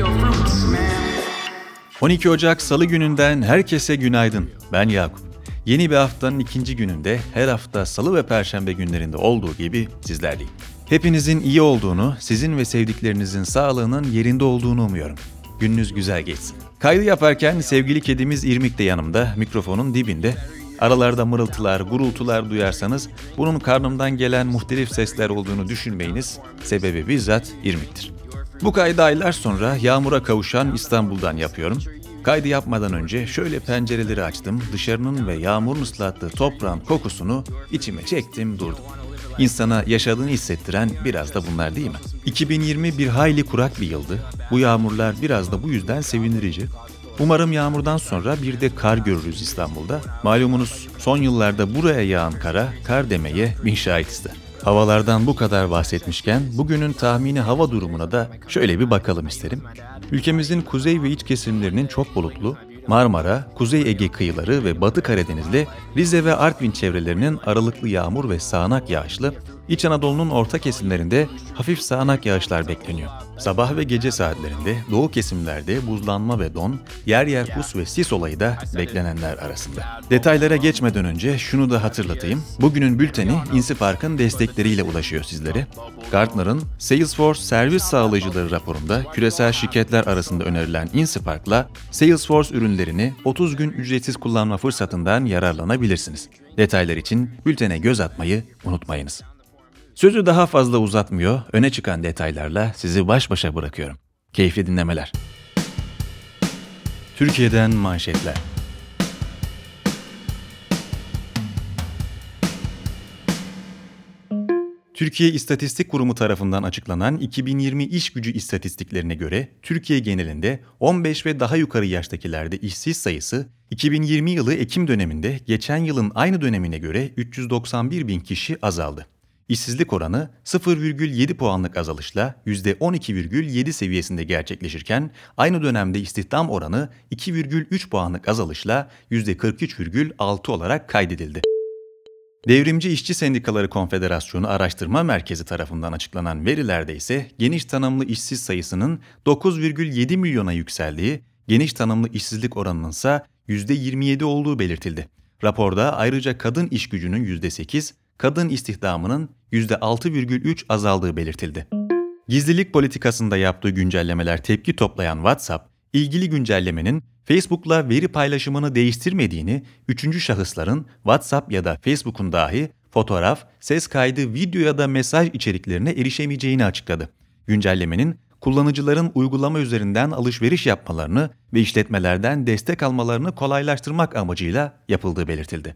your fruits, man. 12 Ocak Salı gününden herkese günaydın. Ben Yakup. Yeni bir haftanın ikinci gününde her hafta salı ve perşembe günlerinde olduğu gibi sizlerleyim. Hepinizin iyi olduğunu, sizin ve sevdiklerinizin sağlığının yerinde olduğunu umuyorum. Gününüz güzel geçsin. Kaydı yaparken sevgili kedimiz İrmik de yanımda, mikrofonun dibinde. Aralarda mırıltılar, gurultular duyarsanız bunun karnımdan gelen muhtelif sesler olduğunu düşünmeyiniz. Sebebi bizzat İrmik'tir. Bu kaydı aylar sonra yağmura kavuşan İstanbul'dan yapıyorum. Kaydı yapmadan önce şöyle pencereleri açtım, dışarının ve yağmurun ıslattığı toprağın kokusunu içime çektim durdum. İnsana yaşadığını hissettiren biraz da bunlar değil mi? 2020 bir hayli kurak bir yıldı. Bu yağmurlar biraz da bu yüzden sevindirici. Umarım yağmurdan sonra bir de kar görürüz İstanbul'da. Malumunuz son yıllarda buraya yağan kara kar demeye bin şahit ister. Havalardan bu kadar bahsetmişken bugünün tahmini hava durumuna da şöyle bir bakalım isterim. Ülkemizin kuzey ve iç kesimlerinin çok bulutlu, Marmara, Kuzey Ege kıyıları ve Batı Karadeniz'le Rize ve Artvin çevrelerinin aralıklı yağmur ve sağanak yağışlı, İç Anadolu'nun orta kesimlerinde hafif sağanak yağışlar bekleniyor. Sabah ve gece saatlerinde doğu kesimlerde buzlanma ve don, yer yer pus ve sis olayı da beklenenler arasında. Detaylara geçmeden önce şunu da hatırlatayım. Bugünün bülteni Insi Park'ın destekleriyle ulaşıyor sizlere. Gartner'ın Salesforce servis sağlayıcıları raporunda küresel şirketler arasında önerilen Insi Park'la Salesforce ürünlerini 30 gün ücretsiz kullanma fırsatından yararlanabilirsiniz. Detaylar için bültene göz atmayı unutmayınız. Sözü daha fazla uzatmıyor, öne çıkan detaylarla sizi baş başa bırakıyorum. Keyifli dinlemeler. Türkiye'den manşetler. Türkiye İstatistik Kurumu tarafından açıklanan 2020 iş gücü istatistiklerine göre Türkiye genelinde 15 ve daha yukarı yaştakilerde işsiz sayısı 2020 yılı Ekim döneminde geçen yılın aynı dönemine göre 391 bin kişi azaldı. İşsizlik oranı 0,7 puanlık azalışla %12,7 seviyesinde gerçekleşirken aynı dönemde istihdam oranı 2,3 puanlık azalışla %43,6 olarak kaydedildi. Devrimci İşçi Sendikaları Konfederasyonu Araştırma Merkezi tarafından açıklanan verilerde ise geniş tanımlı işsiz sayısının 9,7 milyona yükseldiği, geniş tanımlı işsizlik oranının ise %27 olduğu belirtildi. Raporda ayrıca kadın iş gücünün %8, kadın istihdamının %6,3 azaldığı belirtildi. Gizlilik politikasında yaptığı güncellemeler tepki toplayan WhatsApp, ilgili güncellemenin Facebook'la veri paylaşımını değiştirmediğini, üçüncü şahısların WhatsApp ya da Facebook'un dahi fotoğraf, ses kaydı, video ya da mesaj içeriklerine erişemeyeceğini açıkladı. Güncellemenin kullanıcıların uygulama üzerinden alışveriş yapmalarını ve işletmelerden destek almalarını kolaylaştırmak amacıyla yapıldığı belirtildi.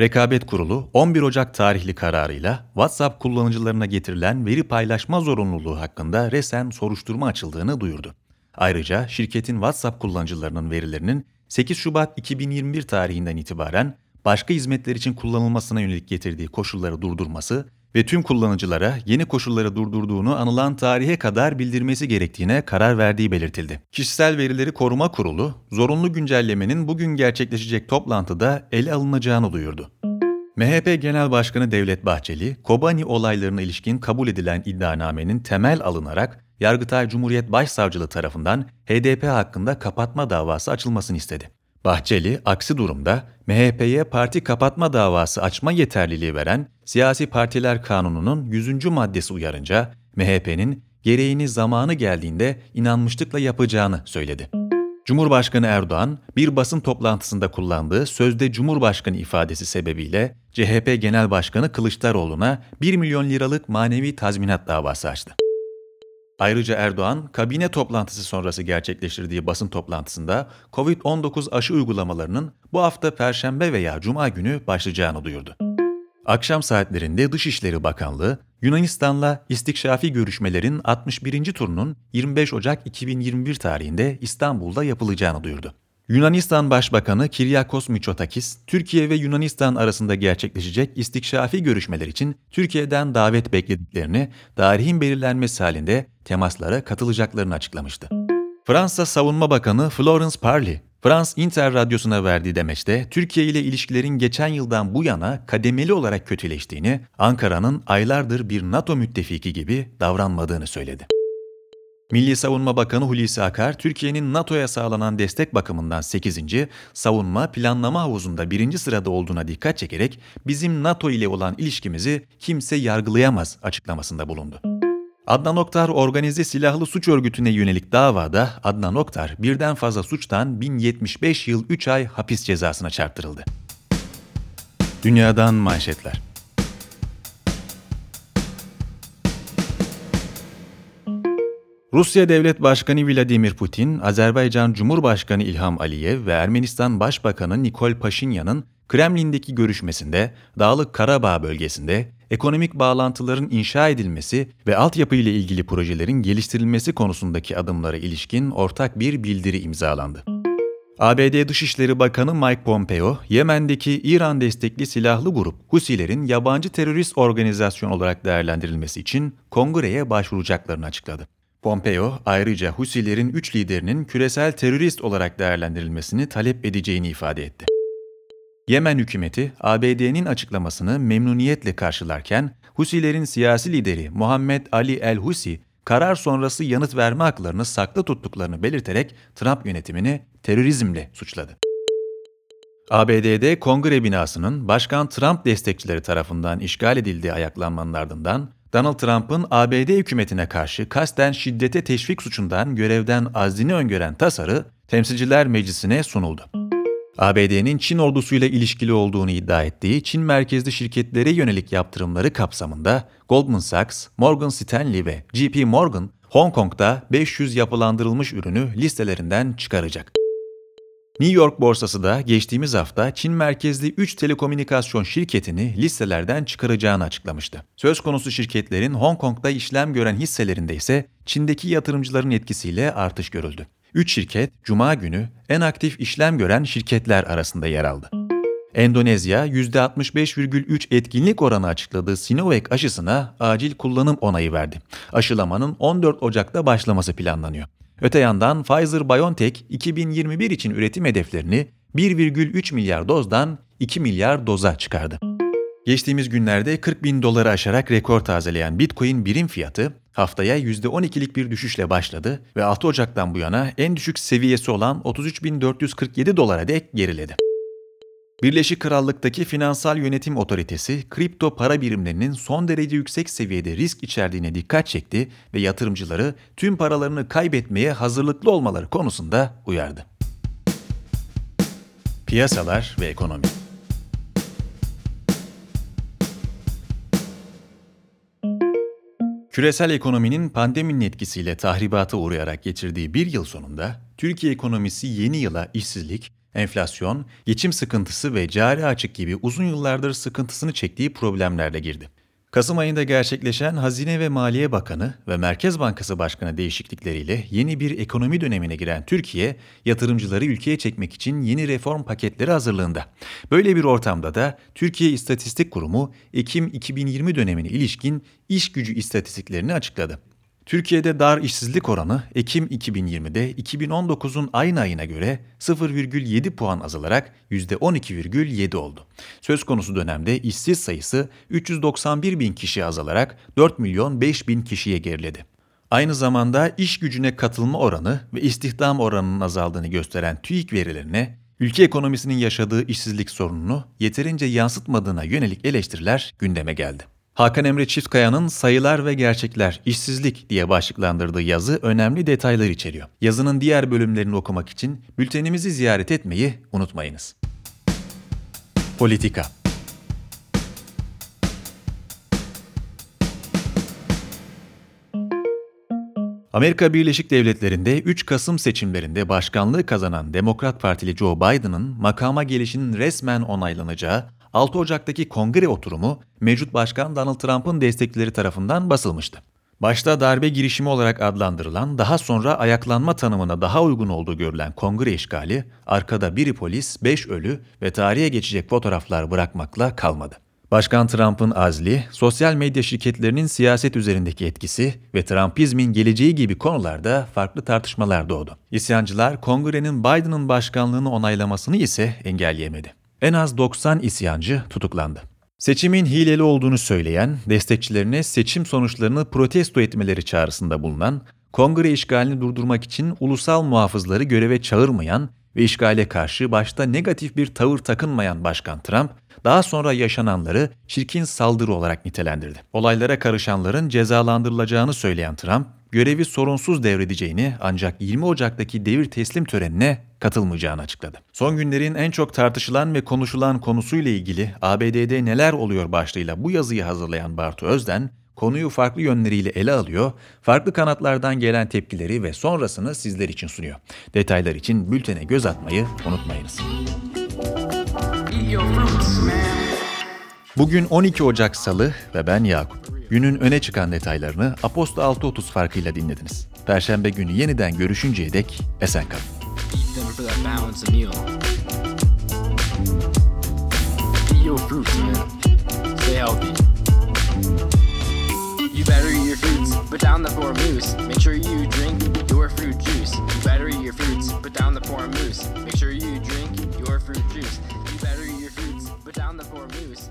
Rekabet Kurulu 11 Ocak tarihli kararıyla WhatsApp kullanıcılarına getirilen veri paylaşma zorunluluğu hakkında resen soruşturma açıldığını duyurdu. Ayrıca şirketin WhatsApp kullanıcılarının verilerinin 8 Şubat 2021 tarihinden itibaren başka hizmetler için kullanılmasına yönelik getirdiği koşulları durdurması ve tüm kullanıcılara yeni koşulları durdurduğunu anılan tarihe kadar bildirmesi gerektiğine karar verdiği belirtildi. Kişisel Verileri Koruma Kurulu, zorunlu güncellemenin bugün gerçekleşecek toplantıda ele alınacağını duyurdu. MHP Genel Başkanı Devlet Bahçeli, Kobani olaylarına ilişkin kabul edilen iddianamenin temel alınarak Yargıtay Cumhuriyet Başsavcılığı tarafından HDP hakkında kapatma davası açılmasını istedi. Bahçeli, aksi durumda MHP'ye parti kapatma davası açma yeterliliği veren Siyasi Partiler Kanunu'nun 100. maddesi uyarınca MHP'nin gereğini zamanı geldiğinde inanmışlıkla yapacağını söyledi. Cumhurbaşkanı Erdoğan bir basın toplantısında kullandığı sözde Cumhurbaşkanı ifadesi sebebiyle CHP Genel Başkanı Kılıçdaroğlu'na 1 milyon liralık manevi tazminat davası açtı. Ayrıca Erdoğan, kabine toplantısı sonrası gerçekleştirdiği basın toplantısında COVID-19 aşı uygulamalarının bu hafta Perşembe veya Cuma günü başlayacağını duyurdu. Akşam saatlerinde Dışişleri Bakanlığı, Yunanistan'la istikşafi görüşmelerin 61. turunun 25 Ocak 2021 tarihinde İstanbul'da yapılacağını duyurdu. Yunanistan Başbakanı Kiryakos Mitsotakis, Türkiye ve Yunanistan arasında gerçekleşecek istikşafi görüşmeler için Türkiye'den davet beklediklerini, tarihin belirlenmesi halinde temaslara katılacaklarını açıklamıştı. Fransa Savunma Bakanı Florence Parly, Frans Inter Radyosu'na verdiği demeçte Türkiye ile ilişkilerin geçen yıldan bu yana kademeli olarak kötüleştiğini, Ankara'nın aylardır bir NATO müttefiki gibi davranmadığını söyledi. Milli Savunma Bakanı Hulusi Akar, Türkiye'nin NATO'ya sağlanan destek bakımından 8. savunma planlama havuzunda 1. sırada olduğuna dikkat çekerek bizim NATO ile olan ilişkimizi kimse yargılayamaz açıklamasında bulundu. Adnan Oktar organize silahlı suç örgütüne yönelik davada Adnan Oktar birden fazla suçtan 1075 yıl 3 ay hapis cezasına çarptırıldı. Dünyadan manşetler. Rusya Devlet Başkanı Vladimir Putin, Azerbaycan Cumhurbaşkanı İlham Aliyev ve Ermenistan Başbakanı Nikol Paşinyan'ın Kremlin'deki görüşmesinde Dağlık Karabağ bölgesinde ekonomik bağlantıların inşa edilmesi ve altyapı ile ilgili projelerin geliştirilmesi konusundaki adımlara ilişkin ortak bir bildiri imzalandı. ABD Dışişleri Bakanı Mike Pompeo, Yemen'deki İran destekli silahlı grup Husilerin yabancı terörist organizasyon olarak değerlendirilmesi için kongreye başvuracaklarını açıkladı. Pompeo ayrıca Husilerin üç liderinin küresel terörist olarak değerlendirilmesini talep edeceğini ifade etti. Yemen hükümeti ABD'nin açıklamasını memnuniyetle karşılarken Husilerin siyasi lideri Muhammed Ali el-Husi karar sonrası yanıt verme haklarını saklı tuttuklarını belirterek Trump yönetimini terörizmle suçladı. ABD'de kongre binasının Başkan Trump destekçileri tarafından işgal edildiği ayaklanmanın ardından Donald Trump'ın ABD hükümetine karşı kasten şiddete teşvik suçundan görevden azlini öngören tasarı Temsilciler Meclisi'ne sunuldu. ABD'nin Çin ordusuyla ilişkili olduğunu iddia ettiği Çin merkezli şirketlere yönelik yaptırımları kapsamında Goldman Sachs, Morgan Stanley ve JP Morgan, Hong Kong'da 500 yapılandırılmış ürünü listelerinden çıkaracak. New York borsası da geçtiğimiz hafta Çin merkezli 3 telekomünikasyon şirketini listelerden çıkaracağını açıklamıştı. Söz konusu şirketlerin Hong Kong'da işlem gören hisselerinde ise Çin'deki yatırımcıların etkisiyle artış görüldü. 3 şirket Cuma günü en aktif işlem gören şirketler arasında yer aldı. Endonezya %65,3 etkinlik oranı açıkladığı Sinovac aşısına acil kullanım onayı verdi. Aşılamanın 14 Ocak'ta başlaması planlanıyor. Öte yandan Pfizer-BioNTech 2021 için üretim hedeflerini 1,3 milyar dozdan 2 milyar doza çıkardı. Geçtiğimiz günlerde 40 bin doları aşarak rekor tazeleyen Bitcoin birim fiyatı haftaya %12'lik bir düşüşle başladı ve 6 Ocak'tan bu yana en düşük seviyesi olan 33.447 dolara dek geriledi. Birleşik Krallık'taki Finansal Yönetim Otoritesi, kripto para birimlerinin son derece yüksek seviyede risk içerdiğine dikkat çekti ve yatırımcıları tüm paralarını kaybetmeye hazırlıklı olmaları konusunda uyardı. Piyasalar ve ekonomi Küresel ekonominin pandeminin etkisiyle tahribata uğrayarak geçirdiği bir yıl sonunda Türkiye ekonomisi yeni yıla işsizlik, enflasyon, geçim sıkıntısı ve cari açık gibi uzun yıllardır sıkıntısını çektiği problemlerle girdi. Kasım ayında gerçekleşen Hazine ve Maliye Bakanı ve Merkez Bankası Başkanı değişiklikleriyle yeni bir ekonomi dönemine giren Türkiye, yatırımcıları ülkeye çekmek için yeni reform paketleri hazırlığında. Böyle bir ortamda da Türkiye İstatistik Kurumu Ekim 2020 dönemine ilişkin iş gücü istatistiklerini açıkladı. Türkiye'de dar işsizlik oranı Ekim 2020'de 2019'un aynı ayına göre 0,7 puan azalarak %12,7 oldu. Söz konusu dönemde işsiz sayısı 391 bin kişi azalarak 4 milyon 5 bin kişiye geriledi. Aynı zamanda iş gücüne katılma oranı ve istihdam oranının azaldığını gösteren TÜİK verilerine ülke ekonomisinin yaşadığı işsizlik sorununu yeterince yansıtmadığına yönelik eleştiriler gündeme geldi. Hakan Emre Çiftkaya'nın Sayılar ve Gerçekler, İşsizlik diye başlıklandırdığı yazı önemli detaylar içeriyor. Yazının diğer bölümlerini okumak için bültenimizi ziyaret etmeyi unutmayınız. Politika Amerika Birleşik Devletleri'nde 3 Kasım seçimlerinde başkanlığı kazanan Demokrat Partili Joe Biden'ın makama gelişinin resmen onaylanacağı 6 Ocak'taki kongre oturumu mevcut başkan Donald Trump'ın destekçileri tarafından basılmıştı. Başta darbe girişimi olarak adlandırılan, daha sonra ayaklanma tanımına daha uygun olduğu görülen kongre işgali, arkada biri polis, beş ölü ve tarihe geçecek fotoğraflar bırakmakla kalmadı. Başkan Trump'ın azli, sosyal medya şirketlerinin siyaset üzerindeki etkisi ve Trumpizmin geleceği gibi konularda farklı tartışmalar doğdu. İsyancılar kongrenin Biden'ın başkanlığını onaylamasını ise engelleyemedi. En az 90 isyancı tutuklandı. Seçimin hileli olduğunu söyleyen, destekçilerine seçim sonuçlarını protesto etmeleri çağrısında bulunan, kongre işgalini durdurmak için ulusal muhafızları göreve çağırmayan ve işgale karşı başta negatif bir tavır takınmayan Başkan Trump, daha sonra yaşananları çirkin saldırı olarak nitelendirdi. Olaylara karışanların cezalandırılacağını söyleyen Trump, görevi sorunsuz devredeceğini ancak 20 Ocak'taki devir teslim törenine katılmayacağını açıkladı. Son günlerin en çok tartışılan ve konuşulan konusuyla ilgili ABD'de neler oluyor başlığıyla bu yazıyı hazırlayan Bartu Özden, konuyu farklı yönleriyle ele alıyor, farklı kanatlardan gelen tepkileri ve sonrasını sizler için sunuyor. Detaylar için bültene göz atmayı unutmayınız. Bugün 12 Ocak Salı ve ben Yakup. Günün öne çıkan detaylarını Aposto 6.30 farkıyla dinlediniz. Perşembe günü yeniden görüşünceye dek esen kalın. You better eat your fruits, put down the poor moose. Make sure you drink your fruit juice. You better eat your fruits, put down the poor moose. Make sure you drink your fruit juice. You better eat your fruits, put down the poor moose.